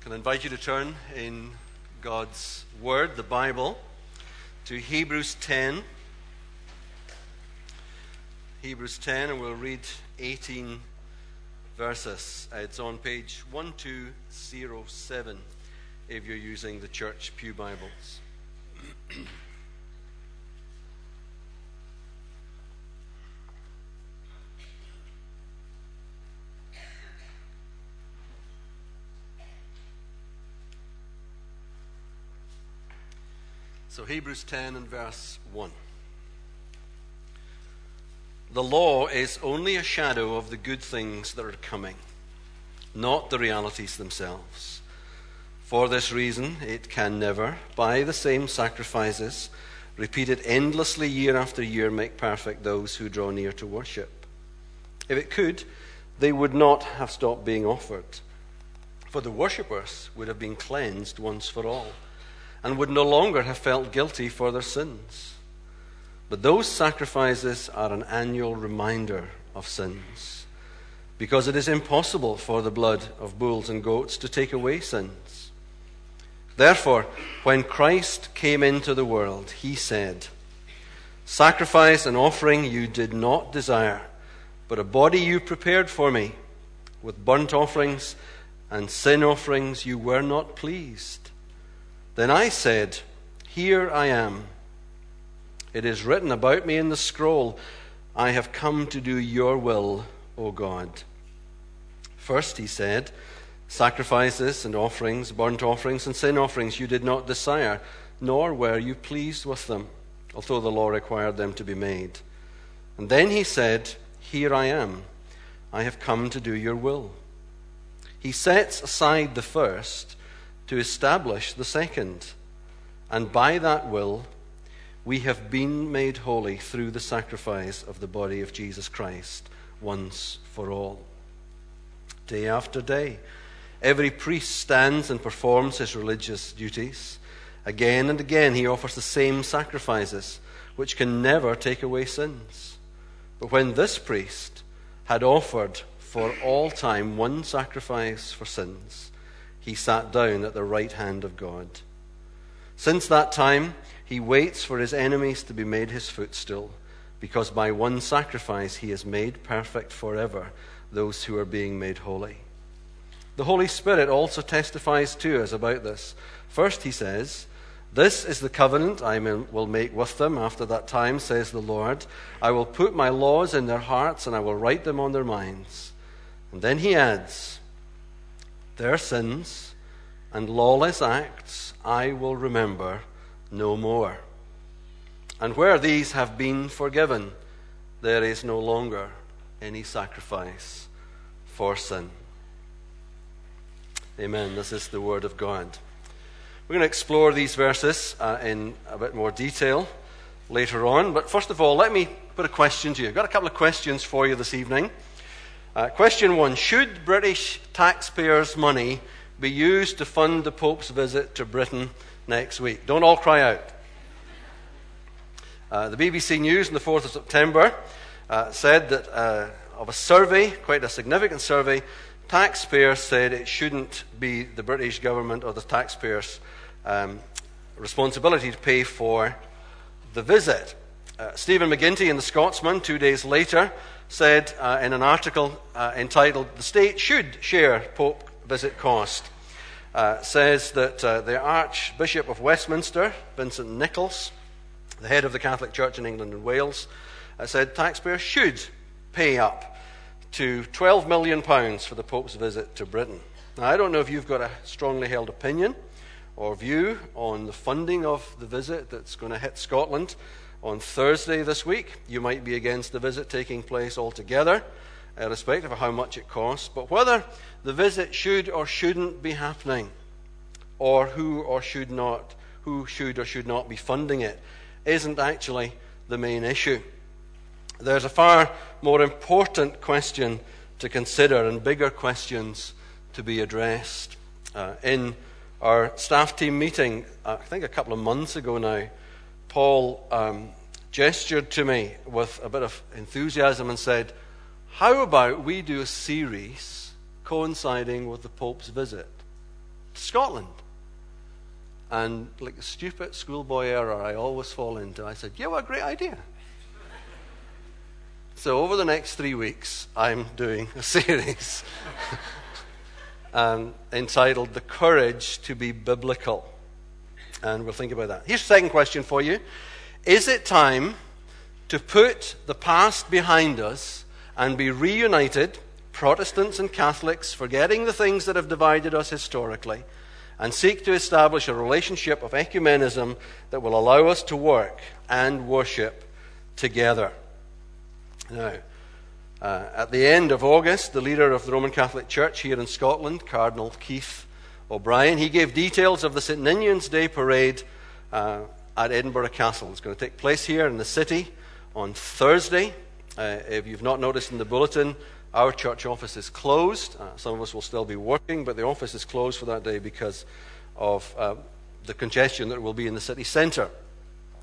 Can I invite you to turn in God's Word, the Bible, to Hebrews 10. Hebrews 10, and we'll read 18 verses. Uh, it's on page 1207 if you're using the Church Pew Bibles. So, Hebrews 10 and verse 1. The law is only a shadow of the good things that are coming, not the realities themselves. For this reason, it can never, by the same sacrifices, repeated endlessly year after year, make perfect those who draw near to worship. If it could, they would not have stopped being offered, for the worshippers would have been cleansed once for all and would no longer have felt guilty for their sins. But those sacrifices are an annual reminder of sins, because it is impossible for the blood of bulls and goats to take away sins. Therefore, when Christ came into the world, he said, Sacrifice and offering you did not desire, but a body you prepared for me. With burnt offerings and sin offerings you were not pleased. Then I said, Here I am. It is written about me in the scroll, I have come to do your will, O God. First, he said, Sacrifices and offerings, burnt offerings and sin offerings you did not desire, nor were you pleased with them, although the law required them to be made. And then he said, Here I am. I have come to do your will. He sets aside the first to establish the second. And by that will, we have been made holy through the sacrifice of the body of Jesus Christ once for all. Day after day, every priest stands and performs his religious duties. Again and again, he offers the same sacrifices, which can never take away sins. But when this priest had offered for all time one sacrifice for sins, he sat down at the right hand of God. Since that time, he waits for his enemies to be made his footstool, because by one sacrifice he has made perfect forever those who are being made holy. The Holy Spirit also testifies to us about this. First, he says, This is the covenant I will make with them after that time, says the Lord. I will put my laws in their hearts and I will write them on their minds. And then he adds, their sins and lawless acts I will remember no more. And where these have been forgiven, there is no longer any sacrifice for sin. Amen. This is the Word of God. We're going to explore these verses uh, in a bit more detail later on. But first of all, let me put a question to you. I've got a couple of questions for you this evening. Uh, question one Should British taxpayers' money be used to fund the Pope's visit to Britain next week? Don't all cry out. Uh, the BBC News on the 4th of September uh, said that uh, of a survey, quite a significant survey, taxpayers said it shouldn't be the British government or the taxpayers' um, responsibility to pay for the visit. Uh, Stephen McGinty in The Scotsman, two days later, said uh, in an article uh, entitled The State Should Share Pope Visit Cost, uh, says that uh, the Archbishop of Westminster, Vincent Nichols, the head of the Catholic Church in England and Wales, said taxpayers should pay up to £12 million for the Pope's visit to Britain. Now, I don't know if you've got a strongly held opinion or view on the funding of the visit that's going to hit Scotland on Thursday this week. You might be against the visit taking place altogether, irrespective of how much it costs. But whether the visit should or shouldn't be happening, or who or should not, who should or should not be funding it, isn't actually the main issue. There's a far more important question to consider and bigger questions to be addressed. Uh, in our staff team meeting, uh, I think a couple of months ago now, Paul um, gestured to me with a bit of enthusiasm and said, How about we do a series coinciding with the Pope's visit to Scotland. And like a stupid schoolboy error I always fall into, I said, Yeah, what a great idea. so over the next three weeks, I'm doing a series um, entitled The Courage to Be Biblical. And we'll think about that. Here's the second question for you Is it time to put the past behind us and be reunited, Protestants and Catholics, forgetting the things that have divided us historically? and seek to establish a relationship of ecumenism that will allow us to work and worship together. Now, uh, at the end of August, the leader of the Roman Catholic Church here in Scotland, Cardinal Keith O'Brien, he gave details of the St. Ninian's Day parade uh, at Edinburgh Castle. It's going to take place here in the city on Thursday. Uh, if you've not noticed in the bulletin, our church office is closed. Uh, some of us will still be working, but the office is closed for that day because of uh, the congestion that will be in the city centre.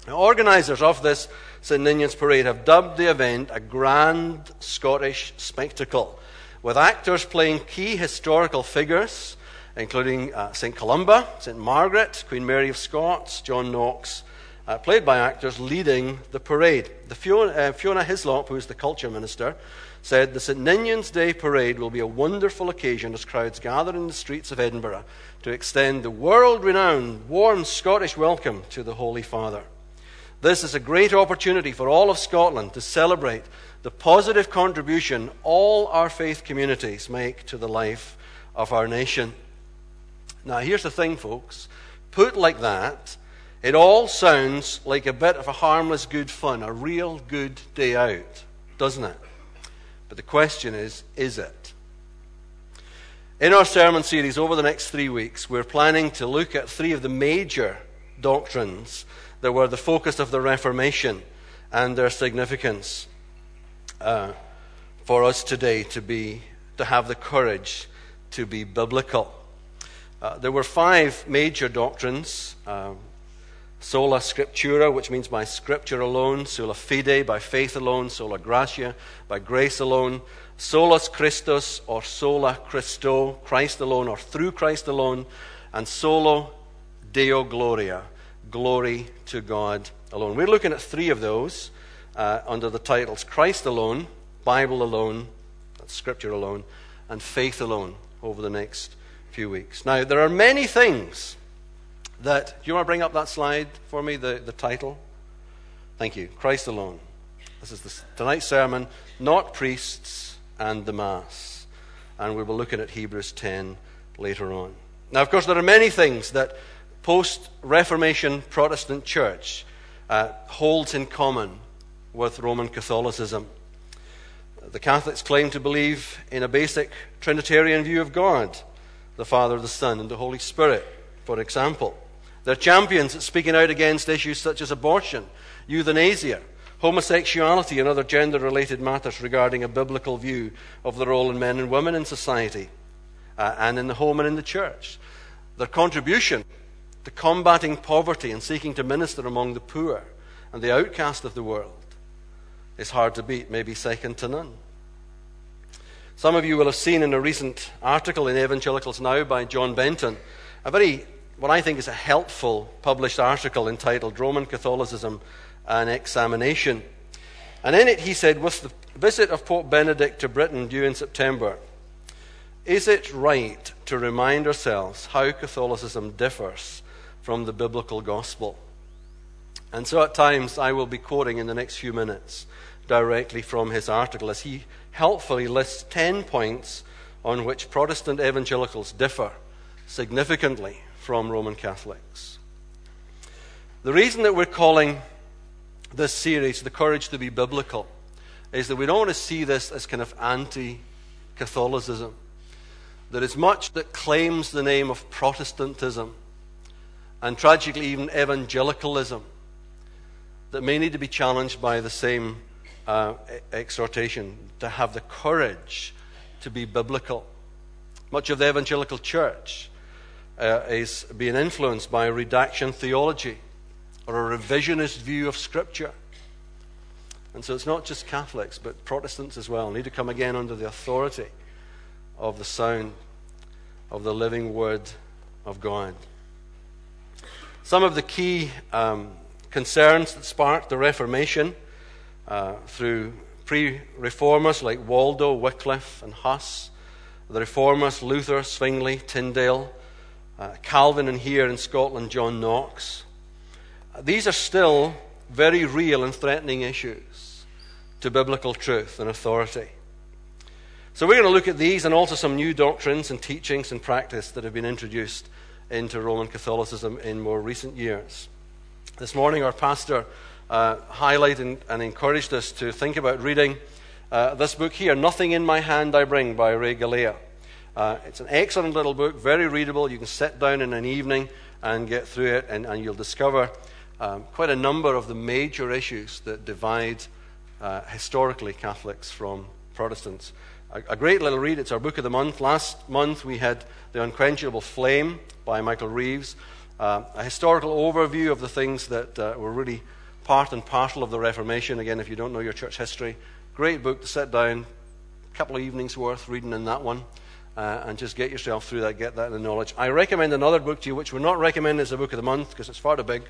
Now, organisers of this St. Ninian's Parade have dubbed the event a grand Scottish spectacle, with actors playing key historical figures, including uh, St. Columba, St. Margaret, Queen Mary of Scots, John Knox, uh, played by actors leading the parade. The Fiona, uh, Fiona Hislop, who is the culture minister, said the St. Ninian's Day parade will be a wonderful occasion as crowds gather in the streets of Edinburgh to extend the world renowned, warm Scottish welcome to the Holy Father. This is a great opportunity for all of Scotland to celebrate the positive contribution all our faith communities make to the life of our nation. Now, here's the thing, folks. Put like that, it all sounds like a bit of a harmless good fun, a real good day out, doesn't it? But the question is is it? In our sermon series over the next three weeks, we're planning to look at three of the major doctrines that were the focus of the Reformation and their significance uh, for us today to, be, to have the courage to be biblical. Uh, there were five major doctrines. Uh, Sola Scriptura, which means by Scripture alone, sola fide, by faith alone, sola gratia, by grace alone, solus Christus, or sola Christo, Christ alone, or through Christ alone, and solo Deo Gloria, glory to God alone. We're looking at three of those uh, under the titles Christ alone, Bible alone, that's Scripture alone, and faith alone over the next few weeks. Now, there are many things that, do you want to bring up that slide for me, the, the title? Thank you. Christ alone. This is the, tonight's sermon, not priests and the Mass. And we will look at Hebrews 10 later on. Now, of course, there are many things that post Reformation Protestant church uh, holds in common with Roman Catholicism. The Catholics claim to believe in a basic Trinitarian view of God the Father, the Son, and the Holy Spirit, for example. They're champions at speaking out against issues such as abortion, euthanasia, homosexuality, and other gender related matters regarding a biblical view of the role of men and women in society uh, and in the home and in the church. Their contribution to combating poverty and seeking to minister among the poor and the outcast of the world is hard to beat, maybe second to none. Some of you will have seen in a recent article in Evangelicals Now by John Benton a very what I think is a helpful published article entitled Roman Catholicism An Examination. And in it, he said, with the visit of Pope Benedict to Britain due in September, is it right to remind ourselves how Catholicism differs from the biblical gospel? And so at times I will be quoting in the next few minutes directly from his article as he helpfully lists 10 points on which Protestant evangelicals differ significantly from Roman Catholics. The reason that we're calling this series The Courage to be Biblical is that we don't want to see this as kind of anti Catholicism. There is much that claims the name of Protestantism and tragically even evangelicalism that may need to be challenged by the same uh, exhortation to have the courage to be biblical. Much of the evangelical church uh, is being influenced by a redaction theology or a revisionist view of Scripture. And so it's not just Catholics, but Protestants as well need to come again under the authority of the sound of the living Word of God. Some of the key um, concerns that sparked the Reformation uh, through pre reformers like Waldo, Wycliffe, and Huss, the reformers Luther, Zwingli, Tyndale, uh, Calvin, and here in Scotland, John Knox. These are still very real and threatening issues to biblical truth and authority. So, we're going to look at these and also some new doctrines and teachings and practice that have been introduced into Roman Catholicism in more recent years. This morning, our pastor uh, highlighted and encouraged us to think about reading uh, this book here, Nothing in My Hand I Bring by Ray Galea. Uh, it's an excellent little book, very readable. You can sit down in an evening and get through it, and, and you'll discover um, quite a number of the major issues that divide uh, historically Catholics from Protestants. A, a, great little read. It's our book of the month. Last month we had The Unquenchable Flame by Michael Reeves, uh, a historical overview of the things that uh, were really part and parcel of the Reformation. Again, if you don't know your church history, great book to sit down, a couple of evenings worth reading in that one. Uh, and just get yourself through that, get that in the knowledge. I recommend another book to you, which we're not recommending as a book of the month because it's far too big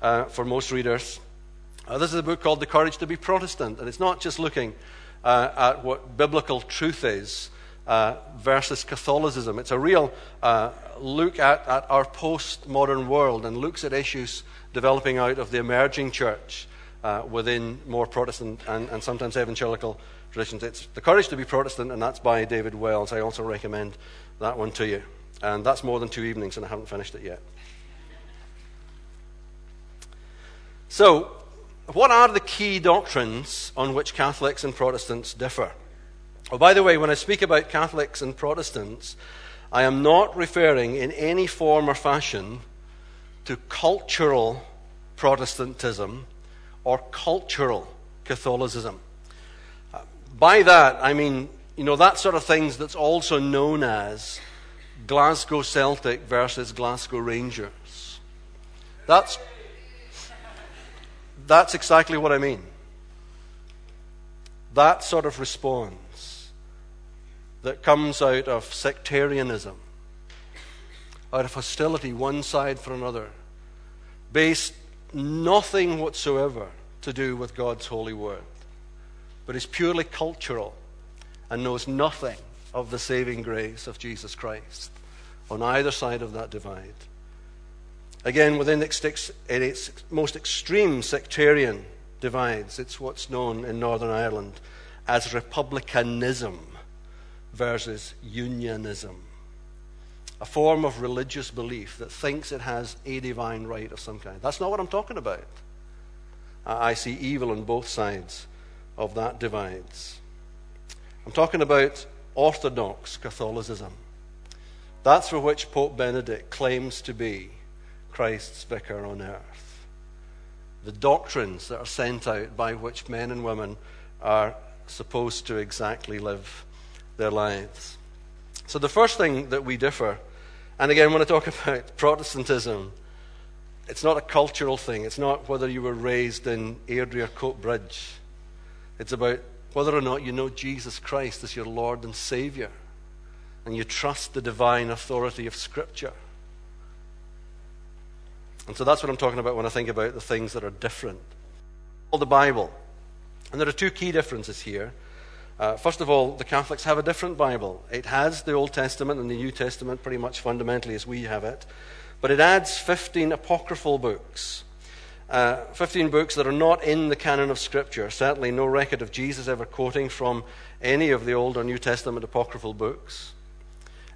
uh, for most readers. Uh, this is a book called The Courage to be Protestant, and it's not just looking uh, at what biblical truth is uh, versus Catholicism. It's a real uh, look at, at our postmodern world and looks at issues developing out of the emerging church uh, within more Protestant and, and sometimes evangelical traditions. It's The Courage to be Protestant, and that's by David Wells. I also recommend that one to you. And that's more than two evenings, and I haven't finished it yet. So, what are the key doctrines on which Catholics and Protestants differ? Oh, by the way, when I speak about Catholics and Protestants, I am not referring in any form or fashion to cultural Protestantism or cultural Catholicism. Uh, by that, I mean, you know, that sort of things that's also known as Glasgow Celtic versus Glasgow Rangers. That's, that's exactly what I mean. That sort of response that comes out of sectarianism out of hostility one side for another, based nothing whatsoever to do with God's holy word, but is purely cultural and knows nothing of the saving grace of Jesus Christ on either side of that divide. Again, within its most extreme sectarian divides, it's what's known in Northern Ireland as republicanism versus unionism a form of religious belief that thinks it has a divine right of some kind. That's not what I'm talking about. I see evil on both sides of that divide. I'm talking about Orthodox Catholicism. That's for which Pope Benedict claims to be Christ's vicar on earth. The doctrines that are sent out by which men and women are supposed to exactly live their lives. So, the first thing that we differ and again, when I talk about Protestantism, it's not a cultural thing. It's not whether you were raised in Airdrie or Coatbridge. It's about whether or not you know Jesus Christ as your Lord and Savior and you trust the divine authority of Scripture. And so that's what I'm talking about when I think about the things that are different. All the Bible. And there are two key differences here. Uh, first of all, the Catholics have a different Bible. It has the Old Testament and the New Testament pretty much fundamentally as we have it, but it adds 15 apocryphal books. Uh, 15 books that are not in the canon of Scripture. Certainly, no record of Jesus ever quoting from any of the Old or New Testament apocryphal books.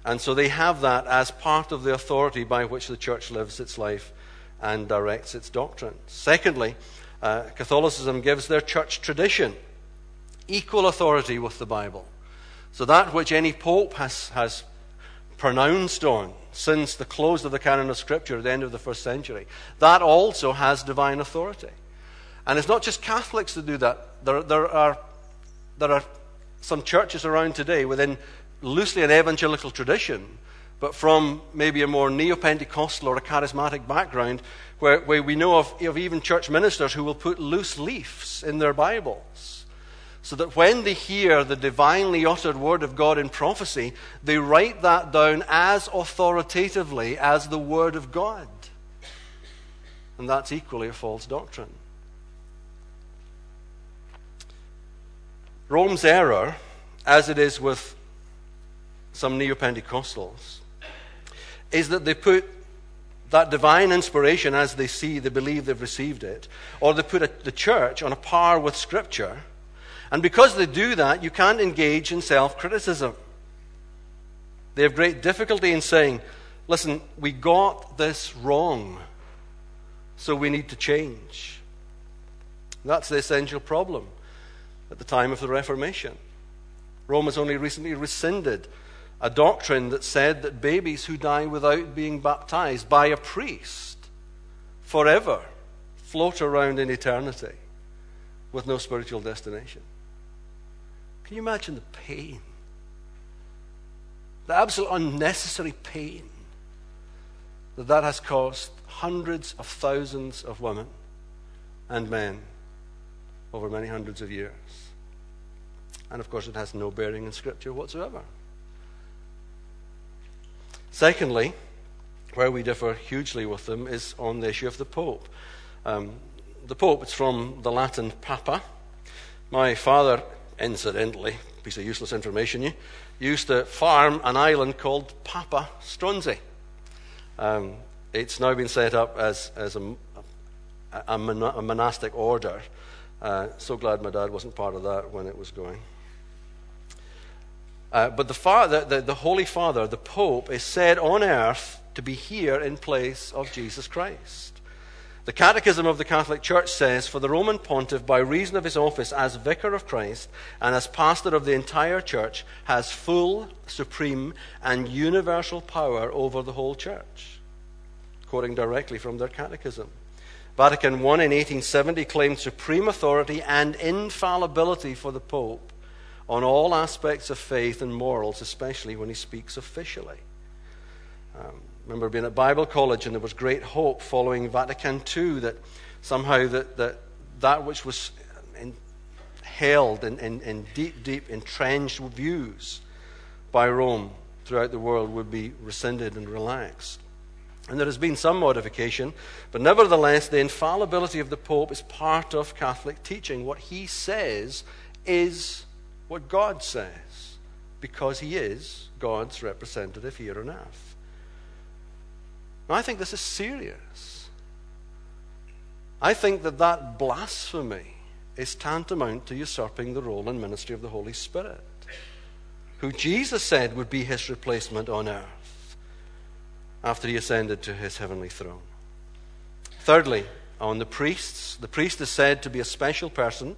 And so they have that as part of the authority by which the church lives its life and directs its doctrine. Secondly, uh, Catholicism gives their church tradition equal authority with the Bible. So that which any pope has, has pronounced on since the close of the canon of Scripture at the end of the first century, that also has divine authority. And it's not just Catholics that do that. There, there, are, there are some churches around today within loosely an evangelical tradition, but from maybe a more neo Pentecostal or a charismatic background, where, where we know of, of even church ministers who will put loose leaves in their Bibles so that when they hear the divinely uttered word of God in prophecy, they write that down as authoritatively as the word of God. And that's equally a false doctrine. Rome's error, as it is with some neo Pentecostals, is that they put that divine inspiration as they see, they believe they've received it, or they put a, the church on a par with Scripture. And because they do that, you can't engage in self criticism. They have great difficulty in saying, listen, we got this wrong, so we need to change. That's the essential problem at the time of the Reformation. Rome has only recently rescinded a doctrine that said that babies who die without being baptized by a priest forever float around in eternity with no spiritual destination. Can you imagine the pain? The absolute unnecessary pain that that has caused hundreds of thousands of women and men over many hundreds of years. And of course, it has no bearing in Scripture whatsoever. Secondly, where we differ hugely with them is on the issue of the Pope. Um, the Pope, it's from the Latin papa. My father, incidentally, piece of useless information, you, used to farm an island called Papa Stronsay. Um, it's now been set up as, as a, a, a, monastic order. Uh, so glad my dad wasn't part of that when it was going. Uh, but the, the, the Holy Father, the Pope, is said on earth to be here in place of Jesus Christ. The Catechism of the Catholic Church says, For the Roman pontiff, by reason of his office as vicar of Christ and as pastor of the entire church, has full, supreme, and universal power over the whole church. Quoting directly from their catechism. Vatican I in 1870 claimed supreme authority and infallibility for the Pope on all aspects of faith and morals, especially when he speaks officially. Um, remember being at Bible college, and there was great hope following Vatican II that somehow that, that, that which was in, held in, in, in deep, deep, entrenched views by Rome throughout the world would be rescinded and relaxed. And there has been some modification, but nevertheless, the infallibility of the Pope is part of Catholic teaching. What he says is what God says because he is God's representative here on earth. Now, I think this is serious. I think that that blasphemy is tantamount to usurping the role and ministry of the Holy Spirit, who Jesus said would be his replacement on earth after he ascended to his heavenly throne. Thirdly, on the priests, the priest is said to be a special person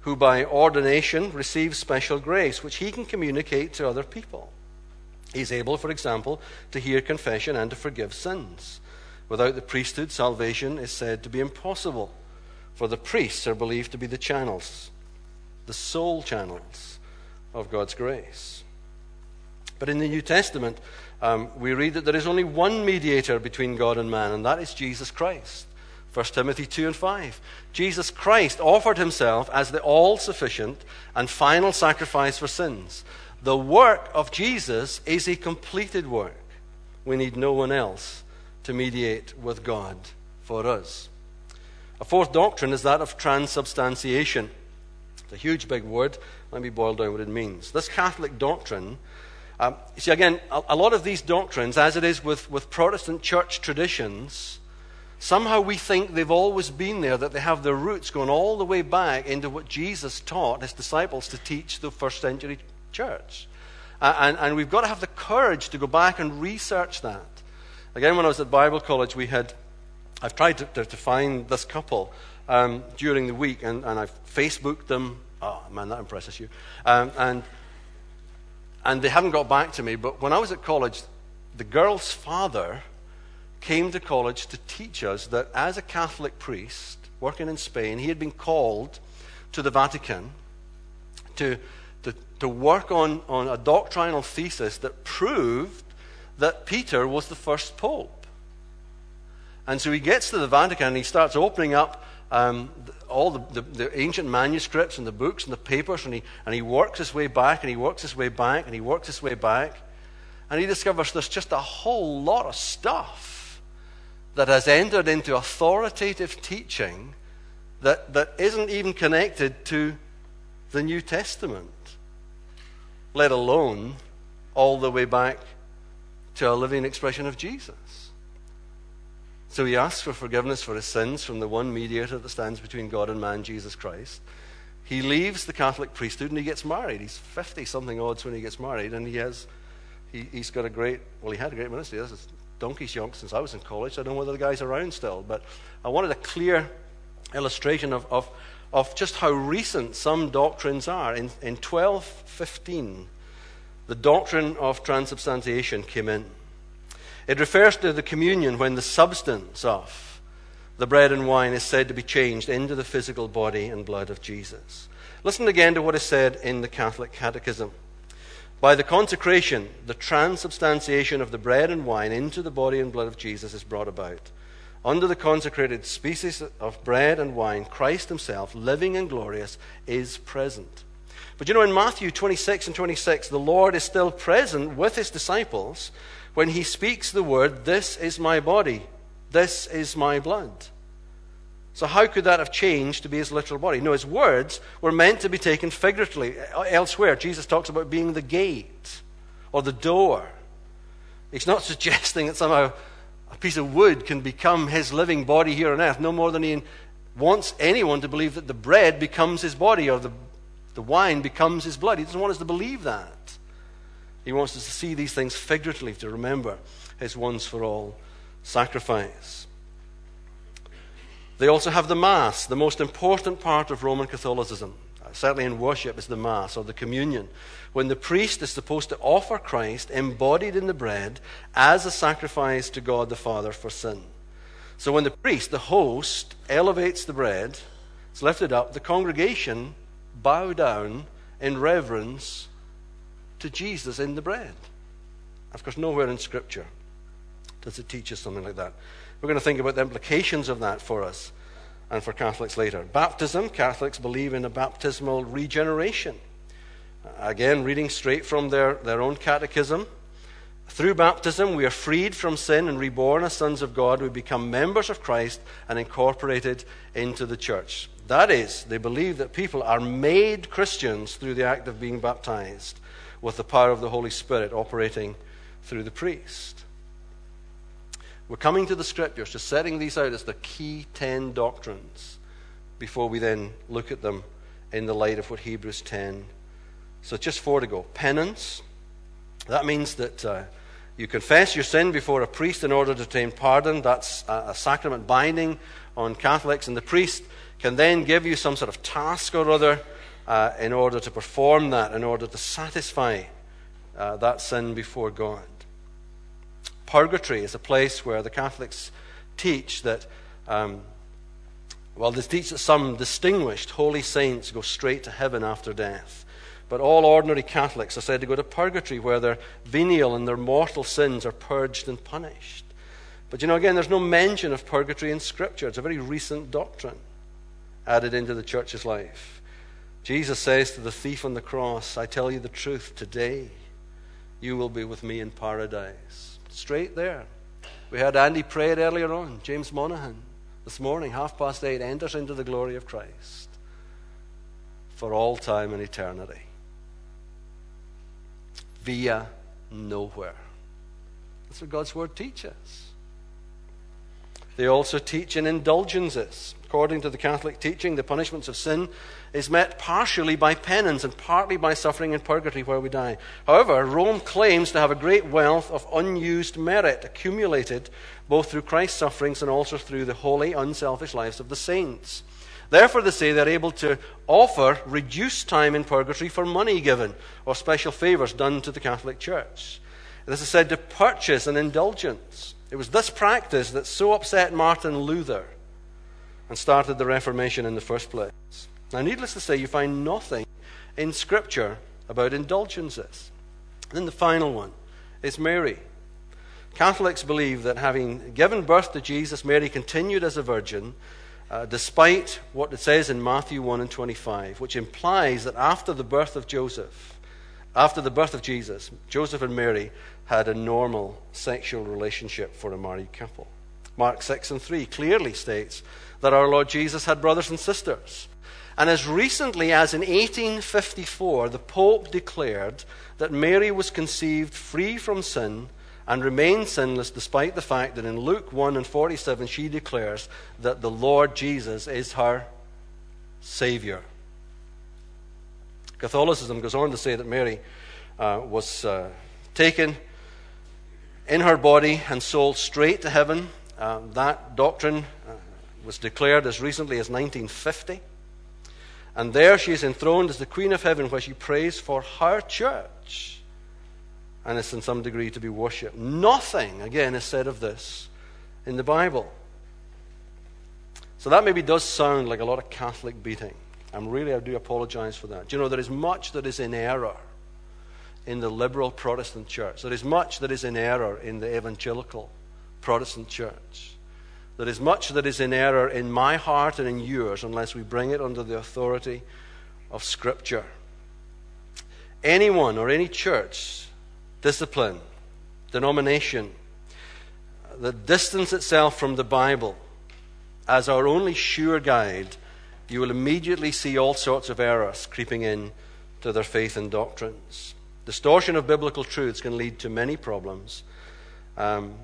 who by ordination receives special grace, which he can communicate to other people. He's able, for example, to hear confession and to forgive sins. Without the priesthood, salvation is said to be impossible, for the priests are believed to be the channels, the sole channels of God's grace. But in the New Testament, um, we read that there is only one mediator between God and man, and that is Jesus Christ. 1 Timothy 2 and 5. Jesus Christ offered himself as the all sufficient and final sacrifice for sins. The work of Jesus is a completed work. We need no one else to mediate with God for us. A fourth doctrine is that of transubstantiation. It's a huge big word. Let me boil down what it means. This Catholic doctrine, um, see, again, a, a lot of these doctrines, as it is with, with Protestant church traditions, Somehow we think they've always been there, that they have their roots going all the way back into what Jesus taught his disciples to teach the first century church. And, and we've got to have the courage to go back and research that. Again, when I was at Bible college, we had, I've tried to, to, to find this couple um, during the week, and, and I've Facebooked them. Oh, man, that impresses you. Um, and, and they haven't got back to me, but when I was at college, the girl's father came to college to teach us that as a Catholic priest working in Spain, he had been called to the Vatican to, to, to work on, on a doctrinal thesis that proved that Peter was the first pope. And so he gets to the Vatican and he starts opening up um, all the, the, the, ancient manuscripts and the books and the papers, and he, and he works his way back, and he works his way back, and he works his way back. And he discovers there's just a whole lot of stuff that has entered into authoritative teaching that, that isn't even connected to the New Testament, let alone all the way back to a living expression of Jesus. So he asks for forgiveness for his sins from the one mediator that stands between God and man, Jesus Christ. He leaves the Catholic priesthood and he gets married. He's 50 something odds when he gets married, and he has, he, has got a great, well, he had a great ministry. This is donkey's young since I was in college. I don't know whether the guy's around still, but I wanted a clear illustration of, of, of just how recent some doctrines are. In, in 1215, the doctrine of transubstantiation came in. It refers to the communion when the substance of the bread and wine is said to be changed into the physical body and blood of Jesus. Listen again to what is said in the Catholic Catechism. By the consecration, the transubstantiation of the bread and wine into the body and blood of Jesus is brought about. Under the consecrated species of bread and wine, Christ himself, living and glorious, is present. But you know, in Matthew 26 and 26, the Lord is still present with his disciples when he speaks the word, This is my body, this is my blood. So, how could that have changed to be his literal body? No, his words were meant to be taken figuratively. Uh, elsewhere, Jesus talks about being the gate or the door. He's not suggesting that somehow a piece of wood can become his living body here on earth, no more than he wants anyone to believe that the bread becomes his body or the, the wine becomes his blood. He doesn't want us to believe that. He wants us to see these things figuratively, to remember his once for all sacrifice. They also have the Mass, the most important part of Roman Catholicism. Certainly in worship is the Mass or the communion, when the priest is supposed to offer Christ embodied in the bread as a sacrifice to God the Father for sin. So when the priest, the host, elevates the bread, it's lifted up, the congregation bow down in reverence to Jesus in the bread. Of course, nowhere in Scripture does it teach us something like that. We're going to think about the implications of that for us and for Catholics later. Baptism, Catholics believe in a baptismal regeneration. Again, reading straight from their, their own catechism. Through baptism, we are freed from sin and reborn as sons of God. We become members of Christ and incorporated into the church. That is, they believe that people are made Christians through the act of being baptized with the power of the Holy Spirit operating through the priest. We're coming to the scriptures, just setting these out as the key ten doctrines before we then look at them in the light of what Hebrews 10. So, just four to go. Penance. That means that uh, you confess your sin before a priest in order to obtain pardon. That's a, a sacrament binding on Catholics. And the priest can then give you some sort of task or other uh, in order to perform that, in order to satisfy uh, that sin before God. Purgatory is a place where the Catholics teach that, um, well, they teach that some distinguished holy saints go straight to heaven after death. But all ordinary Catholics are said to go to purgatory, where their venial and their mortal sins are purged and punished. But you know, again, there's no mention of purgatory in Scripture. It's a very recent doctrine added into the church's life. Jesus says to the thief on the cross, I tell you the truth, today you will be with me in paradise. Straight there. We heard Andy pray it earlier on, James Monaghan, this morning, half past eight, enters into the glory of Christ for all time and eternity. Via nowhere. That's what God's word teaches. They also teach in indulgences. According to the Catholic teaching, the punishments of sin is met partially by penance and partly by suffering in purgatory where we die. However, Rome claims to have a great wealth of unused merit accumulated both through Christ's sufferings and also through the holy, unselfish lives of the saints. Therefore, they say they're able to offer reduced time in purgatory for money given or special favors done to the Catholic Church. This is said to purchase an indulgence. It was this practice that so upset Martin Luther and started the Reformation in the first place. Now, needless to say, you find nothing in Scripture about indulgences. Then the final one is Mary. Catholics believe that having given birth to Jesus, Mary continued as a virgin uh, despite what it says in Matthew 1 and 25, which implies that after the birth of Joseph, after the birth of Jesus, Joseph and Mary had a normal sexual relationship for a married couple. Mark 6 and 3 clearly states that our Lord Jesus had brothers and sisters. And as recently as in 1854, the Pope declared that Mary was conceived free from sin and remained sinless despite the fact that in Luke 1 and 47 she declares that the Lord Jesus is her Savior. Catholicism goes on to say that Mary uh, was uh, taken in her body and soul straight to heaven. Uh, that doctrine uh, was declared as recently as 1950. And there she is enthroned as the Queen of Heaven, where she prays for her church and is in some degree to be worshipped. Nothing, again, is said of this in the Bible. So that maybe does sound like a lot of Catholic beating. I'm really, I do apologize for that. Do you know, there is much that is in error in the liberal Protestant church. There is much that is in error in the evangelical Protestant church. There is much that is in error in my heart and in yours unless we bring it under the authority of Scripture. Anyone or any church, discipline, denomination that distance itself from the Bible as our only sure guide, you will immediately see all sorts of errors creeping in to their faith and doctrines. Distortion of biblical truths can lead to many problems. Um,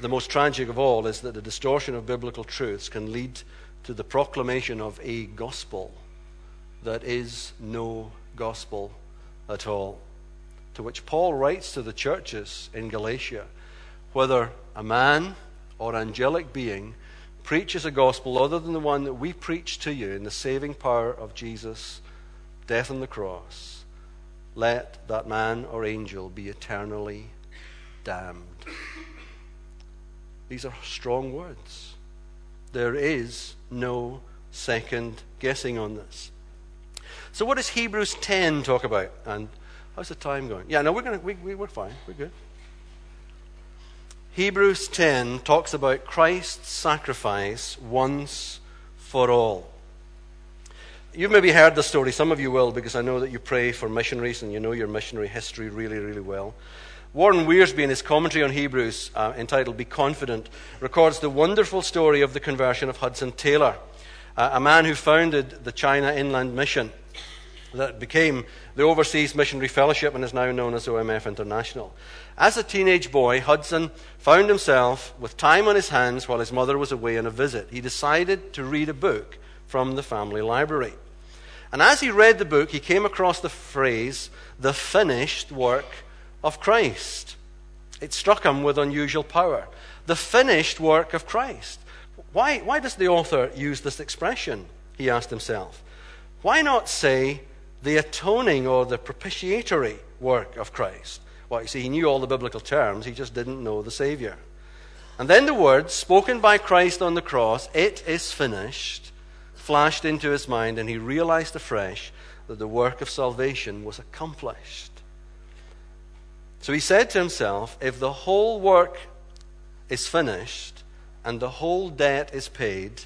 the most tragic of all is that the distortion of biblical truths can lead to the proclamation of a gospel that is no gospel at all. To which Paul writes to the churches in Galatia whether a man or angelic being preaches a gospel other than the one that we preach to you in the saving power of Jesus' death on the cross, let that man or angel be eternally damned. These are strong words. There is no second guessing on this. So, what does Hebrews 10 talk about? And how's the time going? Yeah, no, we're to, we, we, we're fine. We're good. Hebrews 10 talks about Christ's sacrifice once for all. You've maybe heard the story, some of you will, because I know that you pray for missionaries and you know your missionary history really, really well. Warren Wiersbe, in his commentary on Hebrews, uh, entitled Be Confident, records the wonderful story of the conversion of Hudson Taylor, uh, a man who founded the China Inland Mission that became the Overseas Missionary Fellowship and is now known as OMF International. As a teenage boy, Hudson found himself with time on his hands while his mother was away on a visit. He decided to read a book from the family library. And as he read the book, he came across the phrase, the finished work of Christ. It struck him with unusual power. The finished work of Christ. Why, why does the author use this expression? He asked himself. Why not say the atoning or the propitiatory work of Christ? Well, you see, he knew all the biblical terms, he just didn't know the Savior. And then the words spoken by Christ on the cross, it is finished, flashed into his mind, and he realized afresh that the work of salvation was accomplished. So he said to himself, If the whole work is finished and the whole debt is paid,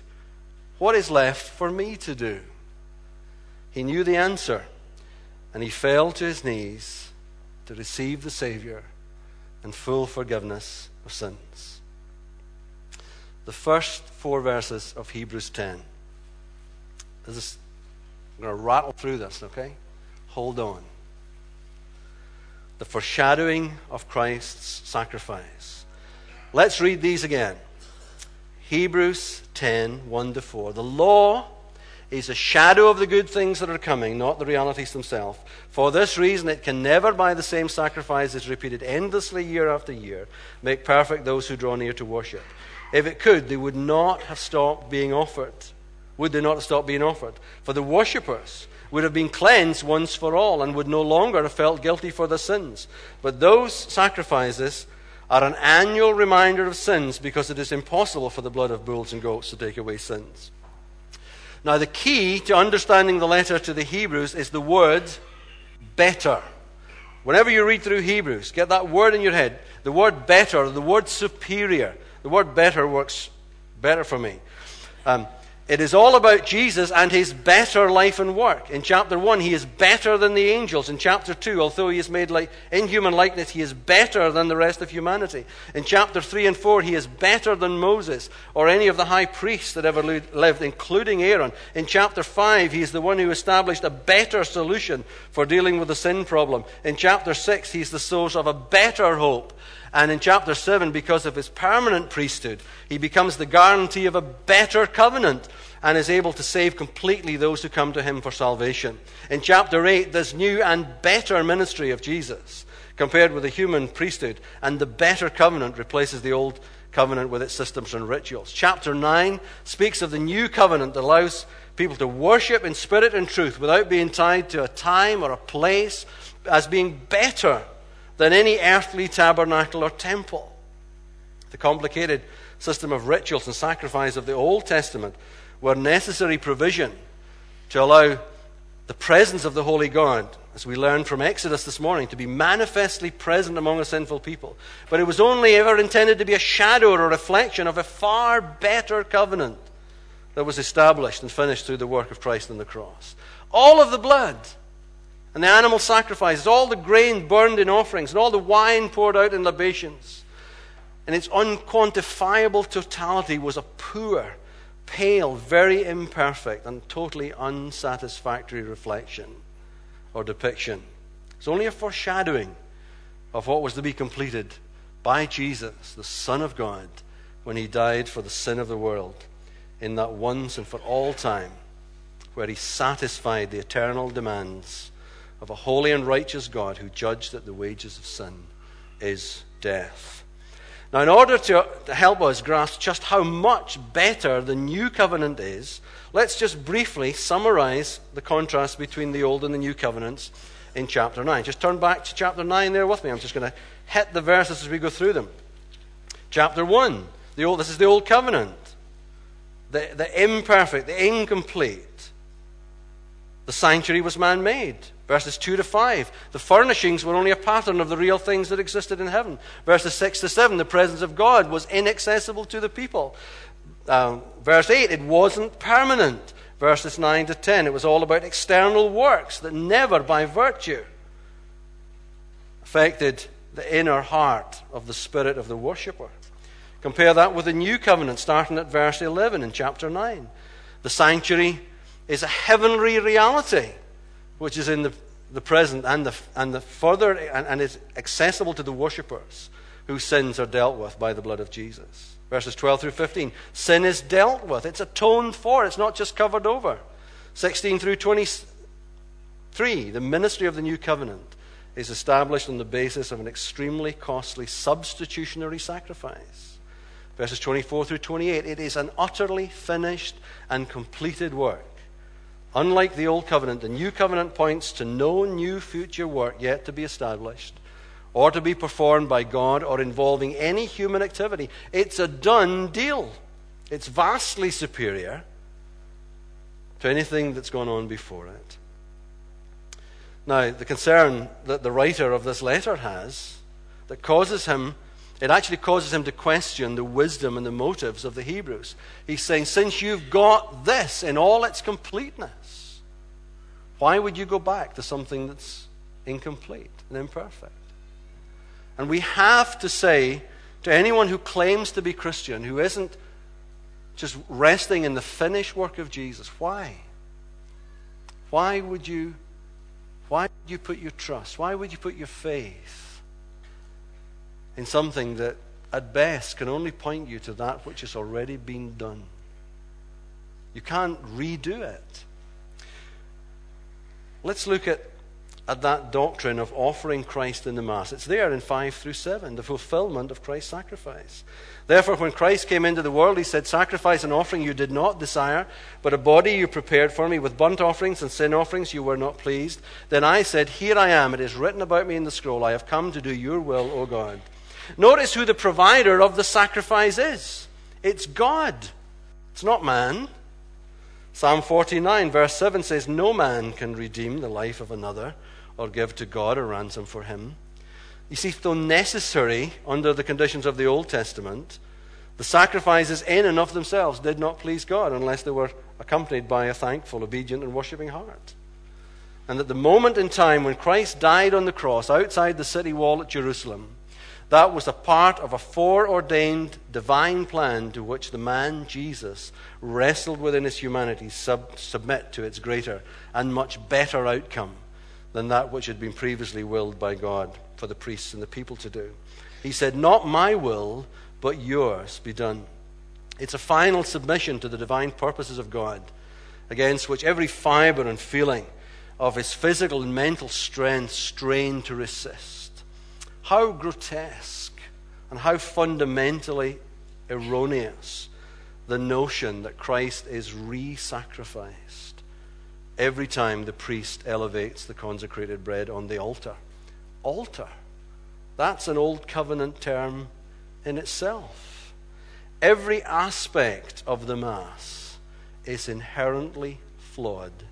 what is left for me to do? He knew the answer, and he fell to his knees to receive the Savior and full forgiveness of sins. The first four verses of Hebrews 10. This is, I'm going to rattle through this, okay? Hold on the foreshadowing of Christ's sacrifice. Let's read these again. Hebrews 10 1 to 4. The law is a shadow of the good things that are coming, not the realities themselves. For this reason, it can never, by the same sacrifices repeated endlessly year after year, make perfect those who draw near to worship. If it could, they would not have stopped being offered. Would they not have stopped being offered? For the worshippers would have been cleansed once for all and would no longer have felt guilty for their sins. But those sacrifices are an annual reminder of sins because it is impossible for the blood of bulls and goats to take away sins. Now, the key to understanding the letter to the Hebrews is the word better. Whenever you read through Hebrews, get that word in your head. The word better, the word superior. The word better works better for me. Um, it is all about Jesus and his better life and work. In chapter 1, he is better than the angels. In chapter 2, although he is made like, in human likeness, he is better than the rest of humanity. In chapter 3 and 4, he is better than Moses or any of the high priests that ever lived, including Aaron. In chapter 5, he is the one who established a better solution for dealing with the sin problem. In chapter 6, he's the source of a better hope. And in chapter 7, because of his permanent priesthood, he becomes the guarantee of a better covenant and is able to save completely those who come to him for salvation. In chapter 8, this new and better ministry of Jesus, compared with the human priesthood, and the better covenant replaces the old covenant with its systems and rituals. Chapter 9 speaks of the new covenant that allows people to worship in spirit and truth without being tied to a time or a place as being better than any earthly tabernacle or temple. The complicated system of rituals and sacrifice of the Old Testament were necessary provision to allow the presence of the Holy God, as we learned from Exodus this morning, to be manifestly present among a sinful people. But it was only ever intended to be a shadow or a reflection of a far better covenant that was established and finished through the work of Christ on the cross. All of the blood and the animal sacrifices, all the grain burned in offerings, and all the wine poured out in libations, in its unquantifiable totality was a poor pale, very imperfect, and totally unsatisfactory reflection or depiction. It's only a foreshadowing of what was to be completed by Jesus, the Son of God, when he died for the sin of the world in that once and for all time, where he satisfied the eternal demands of a holy and righteous God who judged that the wages of sin is death. Now, in order to, to help us grasp just how much better the new covenant is, let's just briefly summarize the contrast between the old and the new covenants in chapter 9. Just turn back to chapter 9 there with me. I'm just going to hit the verses as we go through them. Chapter 1, the old, this is the old covenant, the, the imperfect, the incomplete. The sanctuary was man made. Verses 2 to 5. The furnishings were only a pattern of the real things that existed in heaven. Verses 6 to 7. The presence of God was inaccessible to the people. Um, verse 8. It wasn't permanent. Verses 9 to 10. It was all about external works that never, by virtue, affected the inner heart of the spirit of the worshipper. Compare that with the new covenant, starting at verse 11 in chapter 9. The sanctuary is a heavenly reality which is in the, the present and the, and the further, and, and is accessible to the worshippers whose sins are dealt with by the blood of Jesus. Verses 12 through 15. Sin is dealt with, it's atoned for, it's not just covered over. 16 through 23. The ministry of the new covenant is established on the basis of an extremely costly substitutionary sacrifice. Verses 24 through 28. It is an utterly finished and completed work Unlike the Old Covenant, the New Covenant points to no new future work yet to be established or to be performed by God or involving any human activity. It's a done deal. It's vastly superior to anything that's gone on before it. Now, the concern that the writer of this letter has that causes him it actually causes him to question the wisdom and the motives of the Hebrews. He's saying, since you've got this in all its completeness, why would you go back to something that's incomplete and imperfect? And we have to say to anyone who claims to be Christian, who isn't just resting in the finished work of Jesus, why? Why would you, why would you put your trust? Why would you put your faith in something that at best can only point you to that which has already been done. You can't redo it. Let's look at, at that doctrine of offering Christ in the Mass. It's there in 5 through 7, the fulfillment of Christ's sacrifice. Therefore, when Christ came into the world, he said, Sacrifice and offering you did not desire, but a body you prepared for me. With burnt offerings and sin offerings you were not pleased. Then I said, Here I am. It is written about me in the scroll. I have come to do your will, O God. Notice who the provider of the sacrifice is it's God, it's not man. Psalm 49, verse 7 says, No man can redeem the life of another or give to God a ransom for him. You see, though necessary under the conditions of the Old Testament, The sacrifices in and of themselves did not please God unless they were accompanied by a thankful, obedient, and worshipping heart. And at the moment in time when Christ died on the cross outside the city wall at Jerusalem, that was a part of a foreordained divine plan to which the man Jesus wrestled within his humanity sub- submit to its greater and much better outcome than that which had been previously willed by God for the priests and the people to do. He said, Not my will, but yours be done. It's a final submission to the divine purposes of God, against which every fiber and feeling of his physical and mental strength strained to resist. How grotesque and how fundamentally erroneous the notion that Christ is re sacrificed every time the priest elevates the consecrated bread on the altar. Altar. That's an old covenant term in itself. Every aspect of the Mass is inherently flawed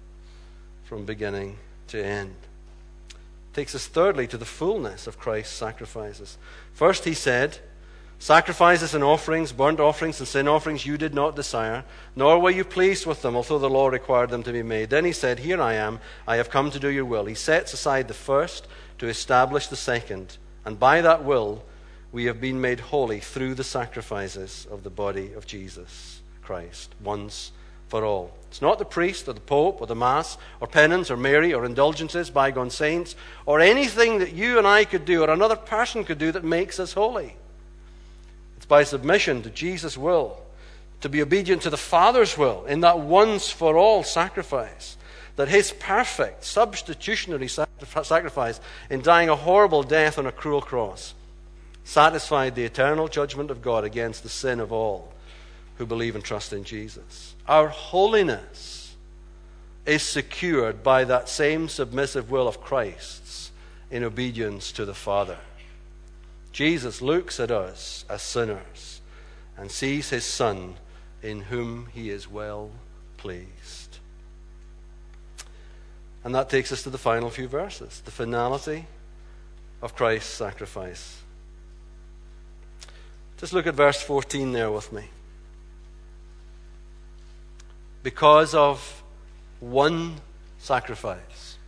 from beginning to end. Takes us thirdly to the fullness of Christ's sacrifices. First, he said, Sacrifices and offerings, burnt offerings and sin offerings you did not desire, nor were you pleased with them, although the law required them to be made. Then he said, Here I am, I have come to do your will. He sets aside the first to establish the second, and by that will we have been made holy through the sacrifices of the body of Jesus Christ, once for all. It's not the priest or the pope or the mass or penance or Mary or indulgences, bygone saints, or anything that you and I could do or another person could do that makes us holy. It's by submission to Jesus' will, to be obedient to the Father's will in that once for all sacrifice, that his perfect substitutionary sacrifice in dying a horrible death on a cruel cross satisfied the eternal judgment of God against the sin of all who believe and trust in Jesus. Our holiness is secured by that same submissive will of Christ's in obedience to the Father. Jesus looks at us as sinners and sees his Son in whom he is well pleased. And that takes us to the final few verses the finality of Christ's sacrifice. Just look at verse 14 there with me. Because of one sacrifice,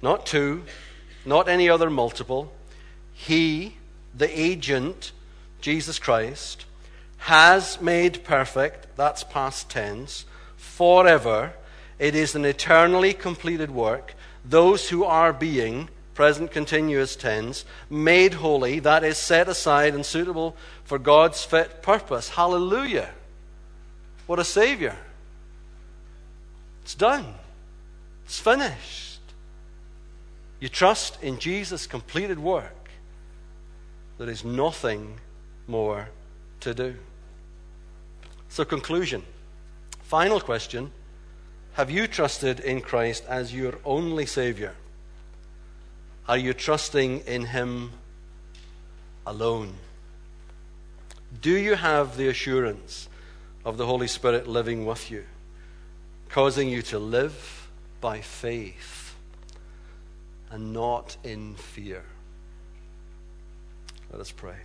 not two, not any other multiple, he, the agent, Jesus Christ, has made perfect, that's past tense, forever. It is an eternally completed work. Those who are being present continuous tense, made holy, that is, set aside and suitable for God's fit purpose. Hallelujah. What a Savior. It's done, it's finished. You trust in Jesus' completed work. There is nothing more to do. So, conclusion. Final question Have you trusted in Christ as your only Savior? Are you trusting in Him alone? Do you have the assurance of the Holy Spirit living with you, causing you to live by faith and not in fear? Let us pray.